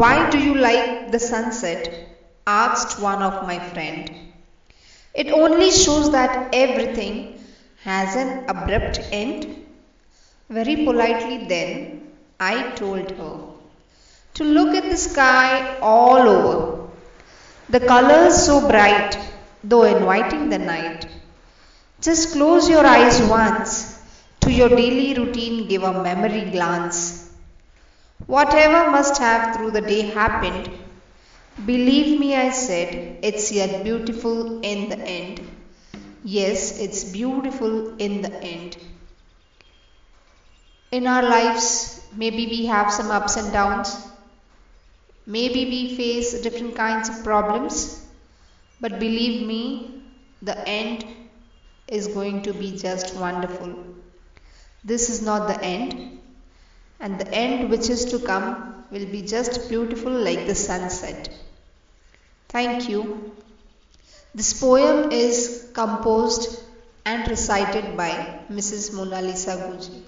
Why do you like the sunset? asked one of my friend. It only shows that everything has an abrupt end. Very politely then I told her to look at the sky all over. The colors so bright, though inviting the night. Just close your eyes once, to your daily routine give a memory glance. Whatever must have through the day happened, believe me, I said, it's yet beautiful in the end. Yes, it's beautiful in the end. In our lives, maybe we have some ups and downs. Maybe we face different kinds of problems. But believe me, the end is going to be just wonderful. This is not the end, and the end which is to come will be just beautiful like the sunset. Thank you. This poem is composed and recited by Mrs. Monalisa Guje.